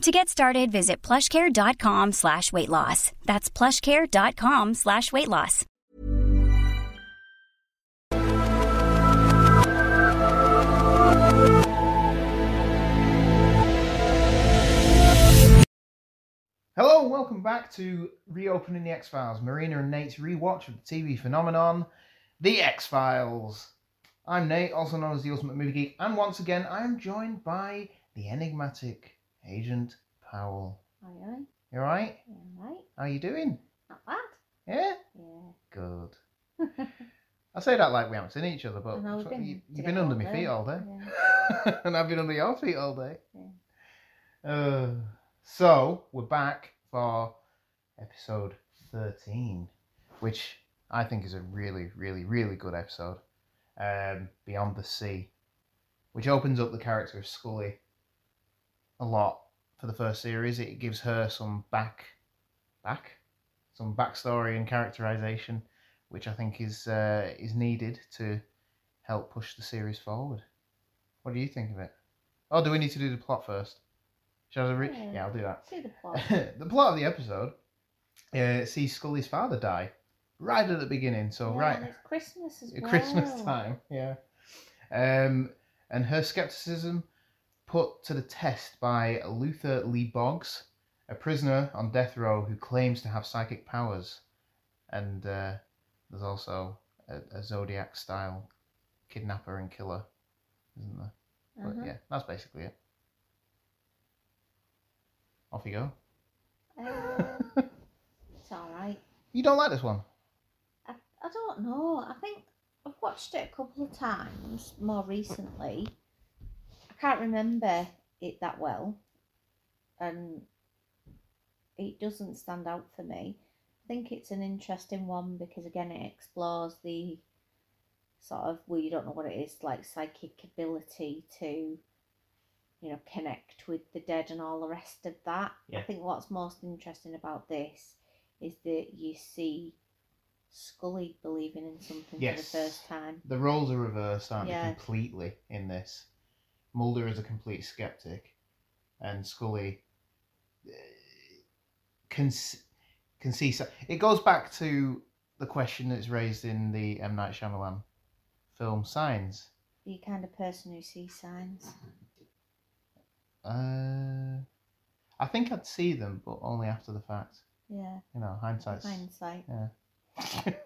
To get started, visit plushcare.com slash weight loss. That's plushcare.com slash weight loss. Hello and welcome back to Reopening the X Files, Marina and Nate's rewatch of the TV phenomenon, The X Files. I'm Nate, also known as the Ultimate Movie Geek, and once again I am joined by the enigmatic Agent Powell. Aye, aye. You alright? Yeah, right. How are you doing? Not bad. Yeah? Yeah. Good. I say that like we haven't seen each other, but I know, we've been you, have been under my feet all day. Yeah. and I've been under your feet all day. Yeah. Uh, so we're back for episode thirteen, which I think is a really, really, really good episode. Um, Beyond the Sea, which opens up the character of Scully a lot for the first series. It gives her some back, back, some backstory and characterization, which I think is uh, is needed to help push the series forward. What do you think of it? Oh, do we need to do the plot first? Shall I? Yeah. Yeah, I'll do that. See the plot. the plot of the episode uh, sees Scully's father die right at the beginning. So Yeah, right it's Christmas as well. Christmas time, yeah. Um, and her skepticism put to the test by Luther Lee Boggs, a prisoner on death row who claims to have psychic powers. And uh, there's also a, a Zodiac style kidnapper and killer, isn't there? But Uh-huh. yeah, that's basically it. Off you go. Uh, it's alright. You don't like this one? I, I don't know. I think I've watched it a couple of times more recently. Can't remember it that well. And it doesn't stand out for me. I think it's an interesting one because again it explores the sort of well you don't know what it is, like psychic ability to you know, connect with the dead and all the rest of that. Yeah. I think what's most interesting about this is that you see Scully believing in something for the first time. The roles are reversed, aren't Yeah. they, completely in this? Mulder is a complete skeptic, and Scully uh, can can see. So- it goes back to the question that's raised in the M Night Shyamalan film Signs. The kind of person who sees signs? Uh, I think I'd see them, but only after the fact. Yeah, You know, hindsight's. hindsight. Yeah.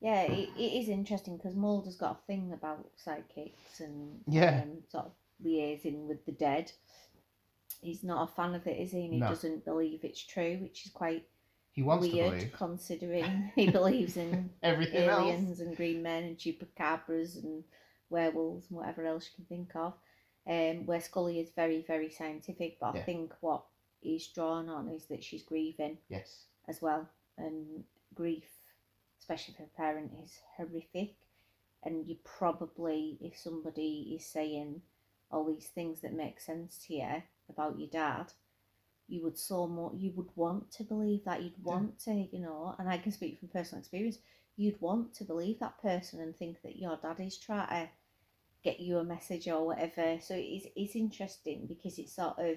Yeah, it, it is interesting because Mulder's got a thing about psychics and Yeah. um, sort of liaising with the dead. He's not a fan of it, is he? And he No. doesn't believe it's true, which is quite he wants to weird believe considering he believes in everything else. aliens and green men and chupacabras and werewolves and whatever else you can think of. Um, where Scully is very, very scientific, but I Yeah. think what he's drawn on is that she's grieving Yes. as well, and grief, especially for a parent, is horrific. And you probably, if somebody is saying all these things that make sense to you about your dad, you would so more, you would want to believe that. You'd want to, you know, and I can speak from personal experience. You'd want to believe that person and think that your dad is trying to get you a message or whatever. So it's it's interesting because it sort of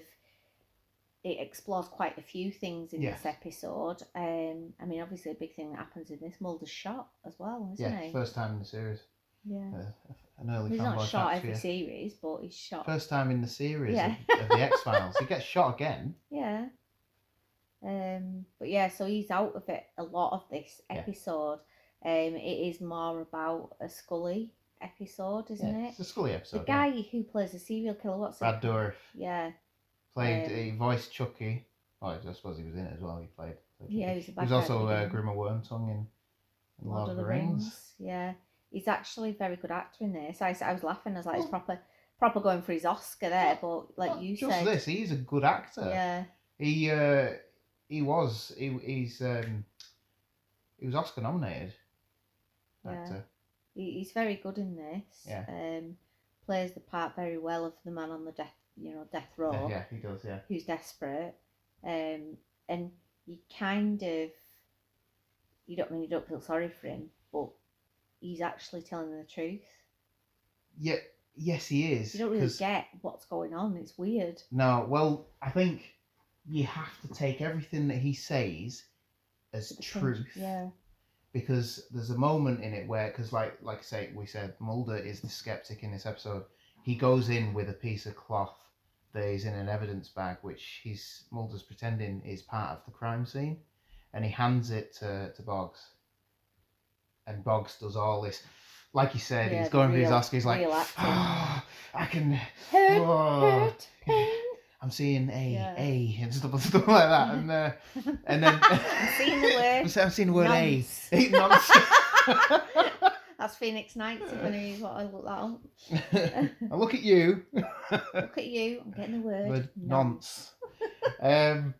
it explores quite a few things in Yes. this episode. Um, I mean, obviously, a big thing that happens in this Mulder's shot as well, isn't Yeah. he? First time in the series. yeah. Uh, an early He's not shot every series, but he's shot. First time in the series Yeah. of, of the X Files. he gets shot again. Yeah. Um, but yeah, so he's out of it a lot of this Yeah. episode, Um, it is more about a Scully episode, isn't Yeah, it? It's a Scully episode. The guy yeah. who plays the serial killer, what's Brad it? Dourif Yeah, played. Um, he voiced Chucky. Oh, I suppose he was in it as well. He played. played Yeah, he was a He was also uh. Grima Wormtongue in, in Lord, of the Rings. Yeah, he's actually a very good actor in this. I, I was laughing. I was like, he's proper, proper going for his Oscar there. But like you just said, this, he's a good actor. yeah, He uh, he was he, he's um, he was Oscar nominated. Yeah. Actor. he, he's very good in this. Yeah. Um, plays the part very well of the man on the death, you know, death row. Yeah, yeah, he does. Yeah. who's desperate, um, and you kind of you don't I mean you don't feel sorry for him, but he's actually telling the truth. Yeah. Yes, he is. You don't really 'cause- get what's going on. It's weird. No, well, I think you have to take everything that he says as the truth. Yeah, because there's a moment in it where because like like I say we said Mulder is the skeptic in this episode he goes in with a piece of cloth that is in an evidence bag which he's Mulder's pretending is part of the crime scene and he hands it to, to Boggs and Boggs does all this like you said Yeah, he's going for his real- Oscar he's like real. "Ah, I can hurt, oh, hurt, pain. I'm seeing A Yeah. A and stuff, stuff like that and uh, and then I'm seeing the word. I'm, I'm seeing the word nonce. A Nonce. That's Phoenix Nights. If any of what I look that. I look at you. Look at you. I'm getting the word. Word nonce. um,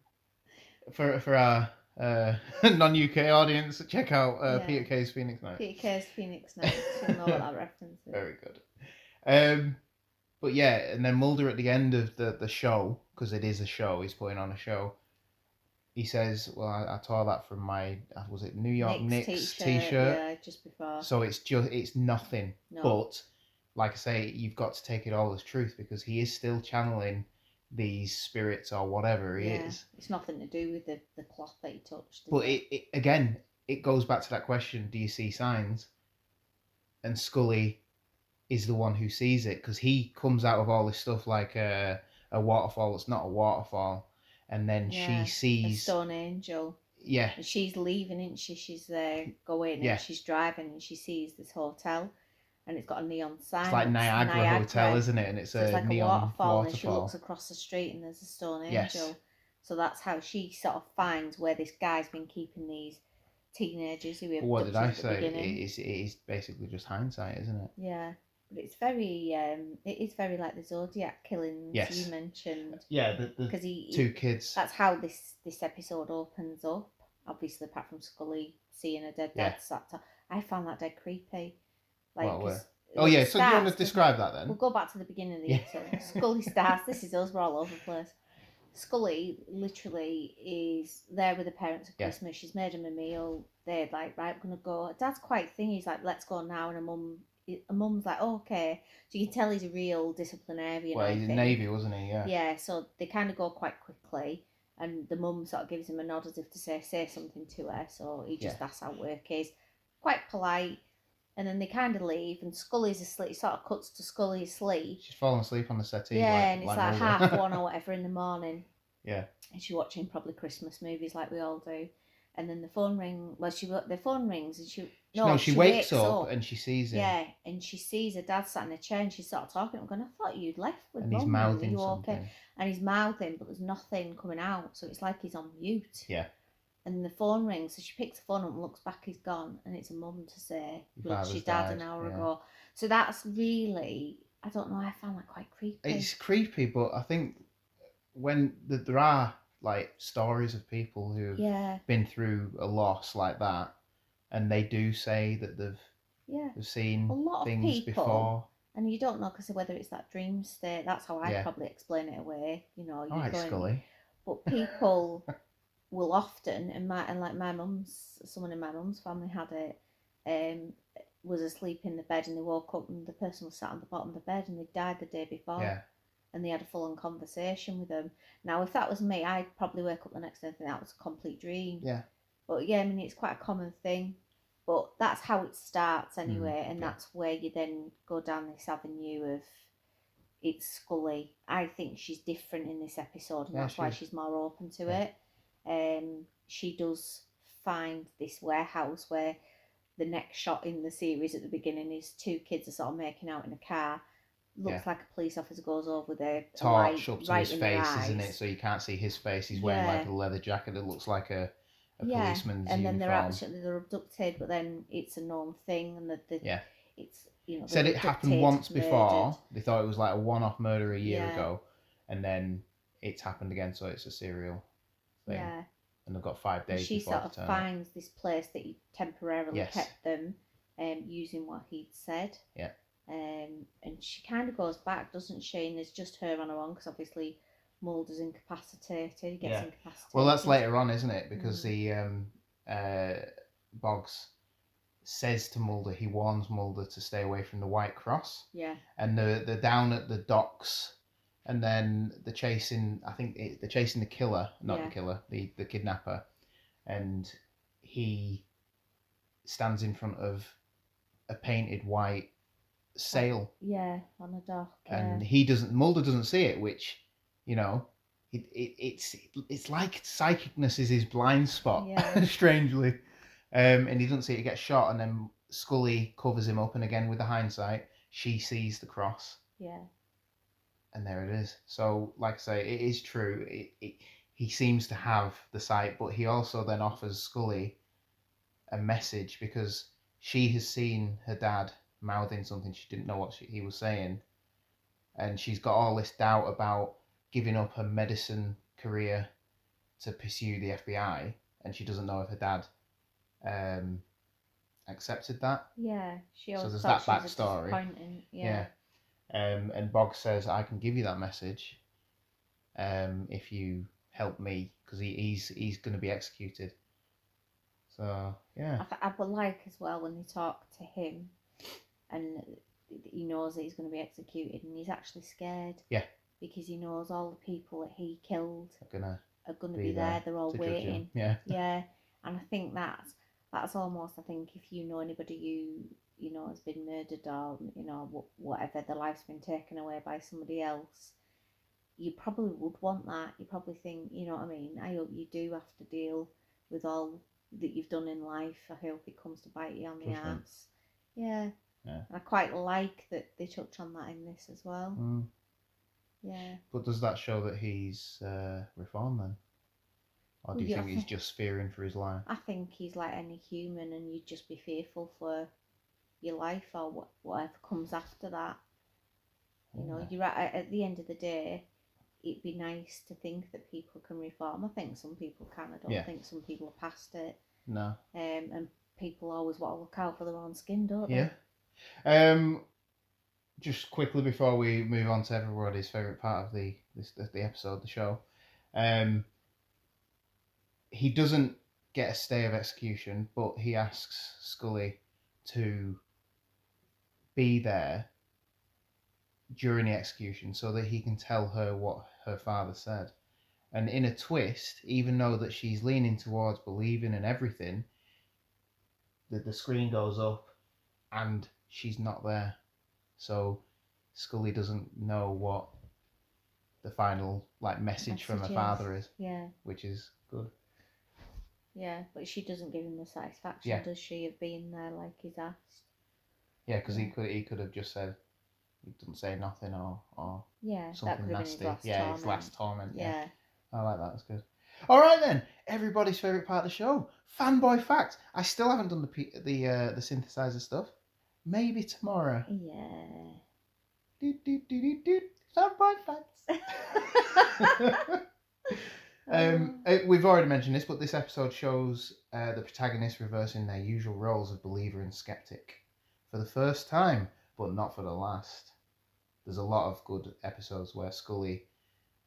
for for our uh, non UK audience, check out uh, Yeah. Peter Kay's Phoenix Night. Peter Kay's Phoenix Nights. You'll know what that reference is. Very good. Um, but yeah, and then Mulder at the end of the the show because it is a show. He's putting on a show. He says, "Well, I, I tore that from my uh, was it New York Knicks, t-shirt. Yeah, just before. So it's just it's nothing. No. But like I say, you've got to take it all as truth because he is still channeling these spirits or whatever he Yeah, is. It's nothing to do with the, the cloth that he touched. But it, it again, it goes back to that question: Do you see signs? And Scully is the one who sees it because he comes out of all this stuff like a a waterfall. It's not a waterfall, and then Yeah, she a sees, stone angel. yeah, And she's leaving, isn't she? She's there going Yeah. and she's driving and she sees this hotel and it's got a neon sign. it's like that's Niagara, Hotel, isn't it? And it's So a it's like a neon waterfall, waterfall. and she looks across the street and there's a stone angel. Yes. So that's how she sort of finds where this guy's been keeping these teenagers who he But what did I abducted at the say? It beginning. is, it is basically just hindsight, isn't it? Yeah, but it's very, um, it is very like the Zodiac killings Yes. you mentioned Yeah, the, the because he, he- two kids. that's how this this episode opens up. Obviously, apart from Scully seeing a dead Yeah. dad sat I found that dead creepy. Like, What, where? 'cause Oh yeah, so do you want to describe that then? We'll go back to the beginning of the Yeah. episode. Scully starts. This is us. We're all over the place. Scully literally is there with the parents at Yeah. Christmas. She's made him a meal. They're like, right, we're gonna go. Dad's quite thingy. He's like, let's go now. And a mum, a mum's like, oh, okay. So you can tell he's a real disciplinarian. well, he's in. Navy, wasn't he? Yeah. Yeah, so they kind of go quite quickly, and the mum sort of gives him a nod as if to say say something to her. So he just Yeah. that's how work is, quite polite. And then they kind of leave, and Scully's asleep. It sort of cuts to Scully asleep. She's fallen asleep on the settee. yeah, like, and it's like, Mulder. half one or whatever in the morning, yeah. and she's watching probably Christmas movies like we all do. And then the phone ring. Well, she the phone rings, and she No, she, wakes, up, and she sees him. yeah, and she sees her dad sat in a chair, and she's sort of talking. I'm going, I thought you'd left with and he's mum. Are mouthing you something. and he's mouthing, but there's nothing coming out. So it's like he's on mute. Yeah. And the phone rings, so she picks the phone up and looks back, he's gone. And it's a mum to say, Your look, she died died, an hour yeah. ago. So that's really, I don't know, I found that quite creepy. It's creepy, but I think when th- there are like stories of people who've yeah, been through a loss like that, and they do say that they've, yeah. they've seen A lot of things people- before. And you don't know because whether it's that dream state, that's how I Yeah. probably explain it away. You know, you All oh, right, going, Scully. but people will often and my and like my mum's someone in my mum's family had it um was asleep in the bed and they woke up and the person was sat on the bottom of the bed and they died the day before Yeah. and they had a full on conversation with them now if that was me i'd probably wake up the next day and think that was a complete dream Yeah. but yeah i mean it's quite a common thing but that's how it starts anyway and Mm, yeah. that's where you then go down this avenue of it's Scully. I think she's different in this episode, and Yeah, that's why is. she's more open to Yeah. it. Um, she does find this warehouse where the next shot in the series at the beginning is two kids are sort of making out in a car. Looks Yeah. like a police officer goes over a torch light up to right his face, isn't it? So you can't see his face. He's wearing like a leather jacket that looks like a, a yeah, policeman's and then they're actually they're abducted, but then it's a known thing, and that the Yeah. it's you know Said it happened once before. They thought it was like a one-off murder a year Yeah. ago, and then it's happened again. So it's a serial thing, Yeah, and they've got five and days she sort of finds this place that he temporarily Yes. kept them, um, using what he'd said. Yeah. Um, and she kind of goes back, doesn't she? And it's just her on her own because obviously Mulder's incapacitated. He gets Yeah. incapacitated. Well, that's later on, isn't it? Because Mm. the um, uh, Boggs says to Mulder, he warns Mulder to stay away from the White Cross. Yeah, and they're, they're down at the docks and then they're chasing i think it, they're chasing the killer not Yeah. the killer the, the kidnapper and he stands in front of a painted white sail yeah, on a dock. and yeah. he doesn't mulder doesn't see it which you know it, it, it's it's like psychicness is his blind spot Yeah. strangely um, and he doesn't see it he gets shot and then scully covers him up and again with the hindsight she sees the cross yeah, and there it is. So, like I say, it is true. It, it, he seems to have the sight, but he also then offers Scully a message because she has seen her dad mouthing something she didn't know what she, he was saying, and she's got all this doubt about giving up her medicine career to pursue the FBI, and she doesn't know if her dad um, accepted that. yeah. She So there's that she was a backstory. Yeah. Yeah. Um, and Boggs says, I can give you that message um, if you help me, because he, he's he's going to be executed. So, yeah. I, I would like as well when they talk to him, and he knows that he's going to be executed, and he's actually scared. Yeah. Because he knows all the people that he killed going to are going to be be there. there They're all waiting. Yeah. Yeah, and I think that's that's almost. I think if you know anybody you you know has been murdered or you know whatever, their life's been taken away by somebody else, you probably would want that. You probably think, you know what I mean. I hope you do have to deal with all that you've done in life. I hope it comes to bite you on the ass. Yeah. Yeah. And I quite like that they touch on that in this as well. Mm. Yeah. But does that show that he's uh, reformed then? Or do you yeah, think he's just fearing for his life? I think he's like any human, and you'd just be fearful for your life or what, whatever comes after that. You know, Yeah. you're at, at the end of the day, it'd be nice to think that people can reform. I think some people can. I don't Yeah. think some people are past it. No. Um, and people always want to look out for their own skin, don't Yeah. they? Um, just quickly before we move on to everybody's favorite part of the this the episode, the show, um, he doesn't get a stay of execution, but he asks Scully to be there during the execution so that he can tell her what her father said. And in a twist, even though that she's leaning towards believing in everything, the, the screen goes up and she's not there. So Scully doesn't know what the final like message, from her father is, Yeah, which is good. yeah. But she doesn't give him the satisfaction, Yeah. does she, of being there like he's asked? Yeah, because he could he could have just said he didn't say nothing or or Yeah, something could have been his nasty. yeah, torment. his last torment. Yeah. Yeah. I like that. That's good. All right then, everybody's favorite part of the show, fanboy facts. I still haven't done the the uh, the synthesizer stuff. Maybe tomorrow. Yeah. Do, do, do, do, do. Fanboy facts. Um, uh, we've already mentioned this, but this episode shows uh, the protagonists reversing their usual roles of believer and skeptic for the first time, but not for the last. There's a lot of good episodes where Scully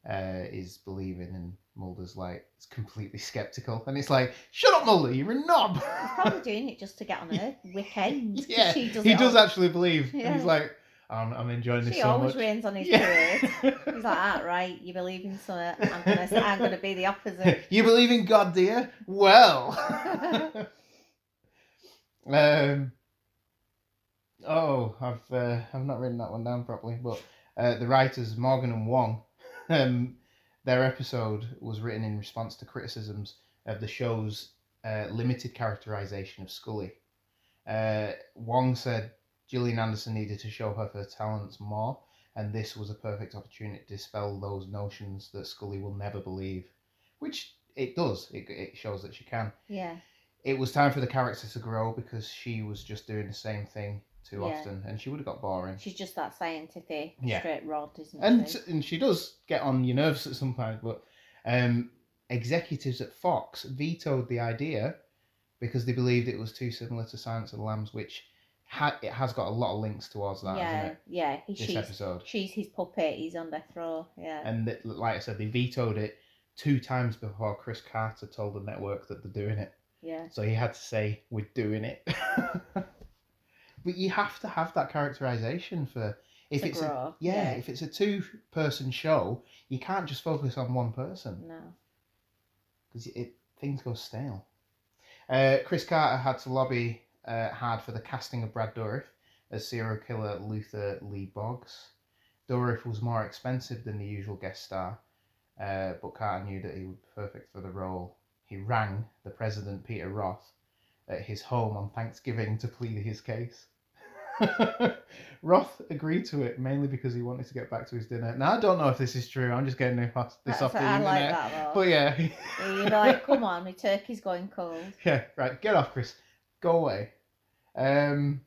uh, is believing and Mulder's like it's completely skeptical, and it's like, "Shut up, Mulder! You're a knob." He's probably doing it just to get on her weekend. yeah, does, he does all- actually believe, and he's like, "I'm, I'm enjoying this She so always much." rains on his Yeah. parade. He's like, ah, right, you believe in something. I'm gonna, say, I'm gonna be the opposite. you believe in God, dear? Well. um. Oh, I've uh, I've not written that one down properly, but uh, the writers Morgan and Wong, um, their episode was written in response to criticisms of the show's uh, limited characterization of Scully, Uh, Wong said Gillian Anderson needed to show her her talents more, and this was a perfect opportunity to dispel those notions that Scully will never believe, which it does. It, it shows that she can. Yeah. It was time for the character to grow because she was just doing the same thing too Yeah. often, and she would have got boring. She's just that scientific, Yeah. straight rod, isn't and she? and she does get on your nerves at some point. But um, executives at Fox vetoed the idea because they believed it was too similar to Silence of the Lambs, which ha- it has got a lot of links towards that, yeah, yeah. He, This she's, episode, she's his puppet. He's on death row. Yeah. and that, like I said, they vetoed it two times before Chris Carter told the network that they're doing it. yeah. So he had to say, "We're doing it." but you have to have that characterization for if To it's a, yeah, yeah. if it's a two-person show, you can't just focus on one person No. because it things go stale. Uh, Chris Carter had to lobby uh, hard for the casting of Brad Dourif as serial killer Luther Lee Boggs. Dourif was more expensive than the usual guest star, uh, but Carter knew that he would be perfect for the role. He rang the president Peter Roth at his home on Thanksgiving to plead his case. Roth agreed to it mainly because he wanted to get back to his dinner. Now I don't know if this is true. I'm just getting this off this That's- off the I like that though. But yeah, You're like, come on, my turkey's going cold. yeah, right. Get off, Chris. Go away. Um,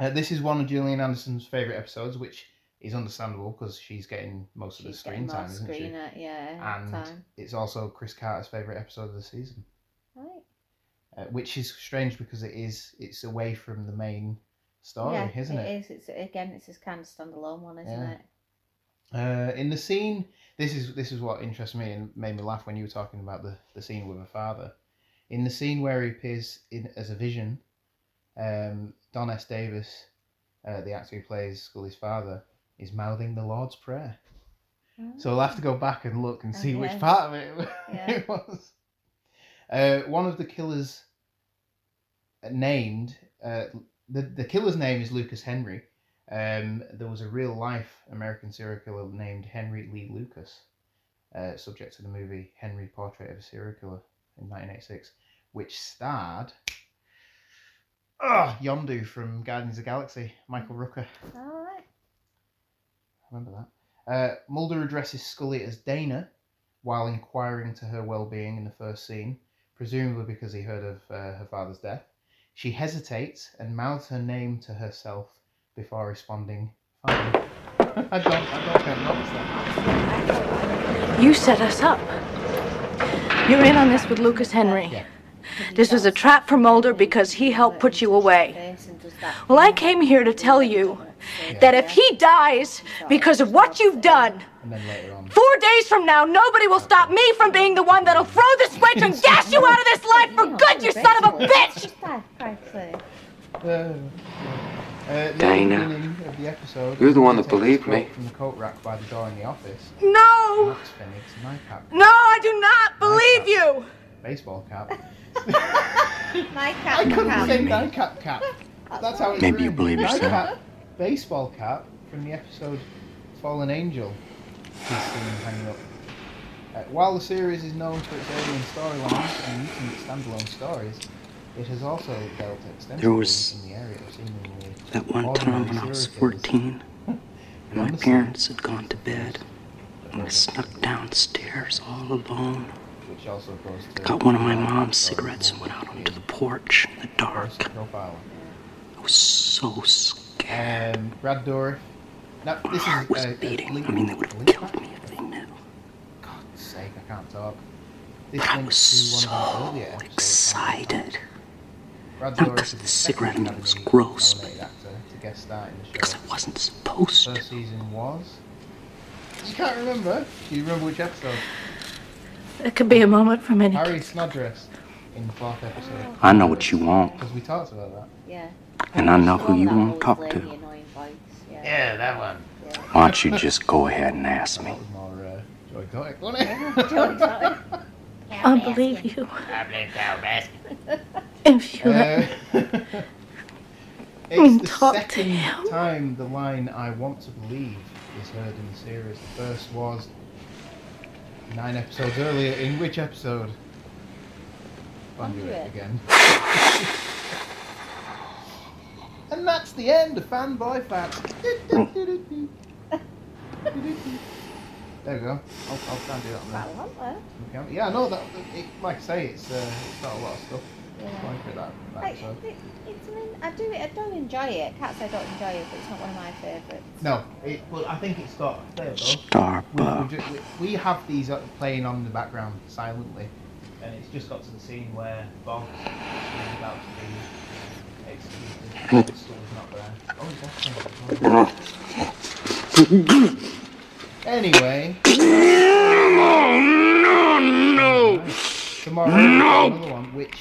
uh, this is one of Gillian Anderson's favorite episodes, which is understandable because she's getting most of the screen time, isn't screen she? at- yeah, And time. it's also Chris Carter's favorite episode of the season, Right. uh, which is strange because it is it's away from the main story, yeah, isn't it? It is. It's again, it's this kind of standalone one, isn't Yeah. it? Uh, in the scene, this is this is what interests me and made me laugh when you were talking about the, the scene with her father. In the scene where he appears in as a vision, um, Don S. Davis, uh, the actor who plays Scully's father, is mouthing the Lord's Prayer. So we'll have to go back and look and see which part of it Yeah. it was. Uh, one of the killers named uh, the the killer's name is Lucas Henry. Um, there was a real life American serial killer named Henry Lee Lucas, uh, subject to the movie Henry Portrait of a Serial Killer in 1986, which starred oh, Yondu from Guardians of the Galaxy, Michael Rooker. All right. Remember that. Uh, Mulder addresses Scully as Dana while inquiring to her well-being in the first scene, presumably because he heard of uh, her father's death. She hesitates and mouths her name to herself before responding, "Fine." I don't, I don't notice that. You set us up. You're in on this with Lucas Henry. Yeah. This was a trap for Mulder because he helped put you away. Well, I came here to tell you that if he dies because of what you've done, And then later on, four days from now, nobody will stop me from being the one that'll throw the switch and gas you out of this life for good, you son of a bitch! Uh, uh, Dana, of the episode, you're the one that he takes a believed me. From the coat rack by the door in the office, No! Max Phoenix nightcap, No, I do not believe you! baseball cap. My I cat. couldn't say nightcap cap. That's how it's Maybe you written. believe yourself. Nightcap baseball cap from the episode Fallen Angel. He's seen hanging up. Uh, while the series is known for its alien storylines and mutant standalone stories, it has also dealt extensively There was in the area of seemingly That one time when I was 14, Beyond my parents had gone to bed, and I snuck downstairs all alone. which also goes to Got one of my mom's cigarettes and went out onto the porch in the dark. I was so scared. Um, Brad Dourif. Now, My this is heart was uh, beating. I mean, they would have killed me if they knew. God's sake, I can't talk. This But I links was to one of the so earlier episodes. excited. Brad Not Dourif because the the cigarette, I second mean, it was Academy gross, nominated actor to guest star in the show. Because I wasn't supposed to. First season was. You can't remember? Do you remember which episode? It could be a moment from any. Harry Snodgrass in the fourth episode. I know what you want, Because we talked about that. Yeah. and I know who you want won't talk to. annoying voice, Yeah. Yeah, that one. Why don't you just go ahead and ask me? That was more uh, Joe Exotic, wasn't it? Joe Exotic. I believe you. If you let Uh, it's the Talk to second him. time the line "I want to believe" is heard in the series. The first was nine episodes earlier. In which episode? Conduit Conduit. again. And that's the end of Fanboy Facts. there we go. I'll, I'll try and do that. Quite a lot there. now. Yeah, I know that. It, like I say, it's uh, it's not a lot of stuff. Yeah. Going that, that I, episode. it, it's an, I do it. I don't enjoy it. Can't say I don't enjoy it, but it's not one of my favourites. No, it, well, I think it's got. There we. We, we, Starbucks. we, we have these uh, playing on the background silently, and it's just got to the scene where Bob is about to be executed. the stool's not there. Oh, he's actually- Anyway. No, no, Tomorrow, No! one, which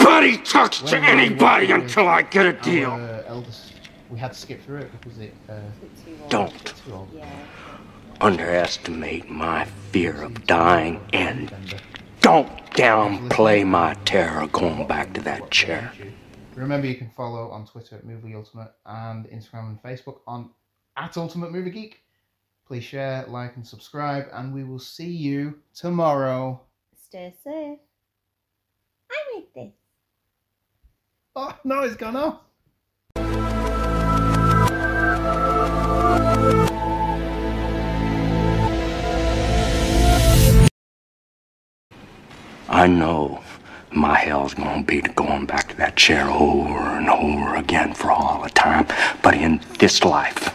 nobody talks to anybody watched until I get a our deal. uh, eldest, we had to skip through it because it. Uh, Bit too old. Don't it's too old. Yeah. underestimate my fear of dying and don't downplay my terror going back to that chair. Remember, you can follow on Twitter at Movie Ultimate and Instagram and Facebook on at Ultimate Movie Geek. Please share, like, and subscribe, and we will see you tomorrow. Stay safe. I made this. Ah, oh no, it's gone off. I know my hell's gonna be going back to that chair over and over again for all the time, but in this life,